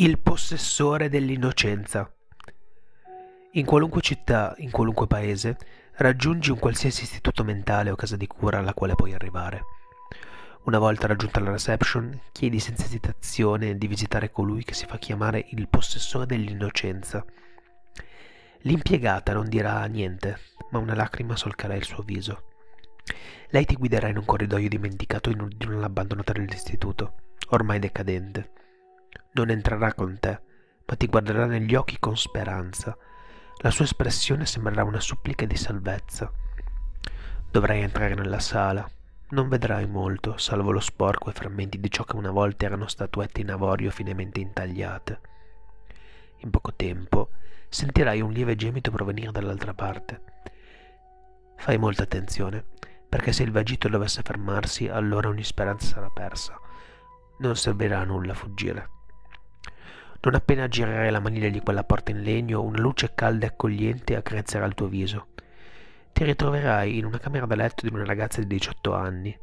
Il possessore dell'innocenza. In qualunque città, in qualunque paese, raggiungi un qualsiasi istituto mentale o casa di cura alla quale puoi arrivare. Una volta raggiunta la reception, chiedi senza esitazione di visitare colui che si fa chiamare il possessore dell'innocenza. L'impiegata non dirà niente, ma una lacrima solcherà il suo viso. Lei ti guiderà in un corridoio dimenticato in un, abbandonato dell'istituto, ormai decadente non entrerà con te, ma ti guarderà negli occhi con speranza. La sua espressione sembrerà una supplica di salvezza. Dovrai entrare nella sala. Non vedrai molto, salvo lo sporco e frammenti di ciò che una volta erano statuette in avorio finemente intagliate. In poco tempo sentirai un lieve gemito provenire dall'altra parte. Fai molta attenzione, perché se il vagito dovesse fermarsi, allora ogni speranza sarà persa. Non servirà a nulla fuggire. Non appena girerai la maniglia di quella porta in legno, una luce calda e accogliente accarezzerà il tuo viso. Ti ritroverai in una camera da letto di una ragazza di 18 anni.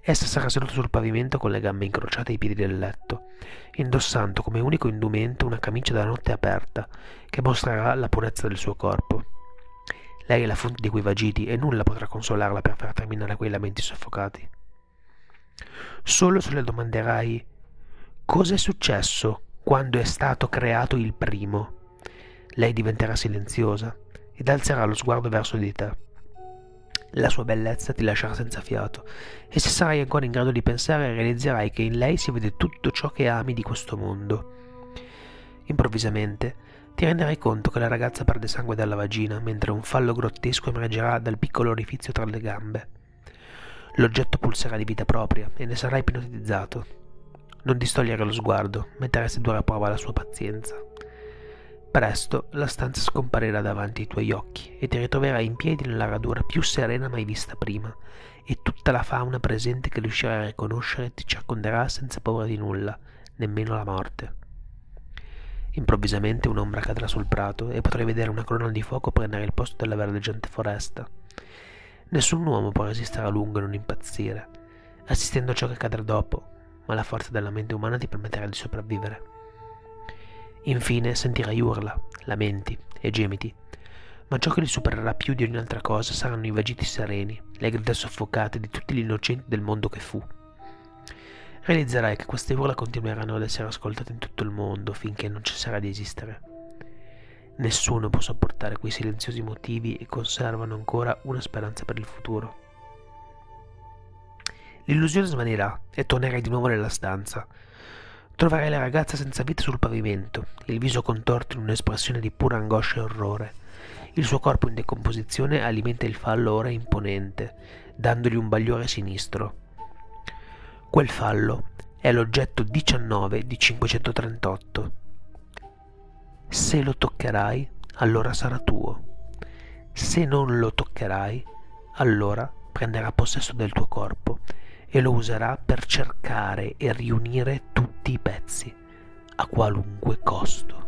Essa sarà seduta sul pavimento con le gambe incrociate ai piedi del letto, indossando come unico indumento una camicia da notte aperta, che mostrerà la purezza del suo corpo. Lei è la fonte di quei vagiti e nulla potrà consolarla per far terminare quei lamenti soffocati. Solo se le domanderai cosa è successo quando è stato creato il primo. Lei diventerà silenziosa ed alzerà lo sguardo verso di te. La sua bellezza ti lascerà senza fiato e se sarai ancora in grado di pensare realizzerai che in lei si vede tutto ciò che ami di questo mondo. Improvvisamente ti renderai conto che la ragazza perde sangue dalla vagina mentre un fallo grottesco emergerà dal piccolo orifizio tra le gambe. L'oggetto pulserà di vita propria e ne sarai ipnotizzato. Non distogliere lo sguardo, metteresti dura prova la sua pazienza. Presto la stanza scomparirà davanti ai tuoi occhi e ti ritroverai in piedi nella radura più serena mai vista prima, e tutta la fauna presente che riuscirai a riconoscere ti circonderà senza paura di nulla, nemmeno la morte. Improvvisamente un'ombra cadrà sul prato e potrai vedere una colonna di fuoco prendere il posto della verdeggiante foresta. Nessun uomo può resistere a lungo e non impazzire, assistendo a ciò che accadrà dopo, ma la forza della mente umana ti permetterà di sopravvivere. Infine sentirai urla, lamenti e gemiti, ma ciò che li supererà più di ogni altra cosa saranno i vagiti sereni, le grida soffocate di tutti gli innocenti del mondo che fu. Realizzerai che queste urla continueranno ad essere ascoltate in tutto il mondo finché non cesserà di esistere. Nessuno può sopportare quei silenziosi motivi e conservano ancora una speranza per il futuro. L'illusione svanirà e tornerai di nuovo nella stanza. Troverai la ragazza senza vita sul pavimento, il viso contorto in un'espressione di pura angoscia e orrore. Il suo corpo in decomposizione alimenta il fallo ora imponente, dandogli un bagliore sinistro. Quel fallo è l'oggetto 19 di 538. Se lo toccherai, allora sarà tuo. Se non lo toccherai, allora prenderà possesso del tuo corpo e lo userà per cercare e riunire tutti i pezzi, a qualunque costo.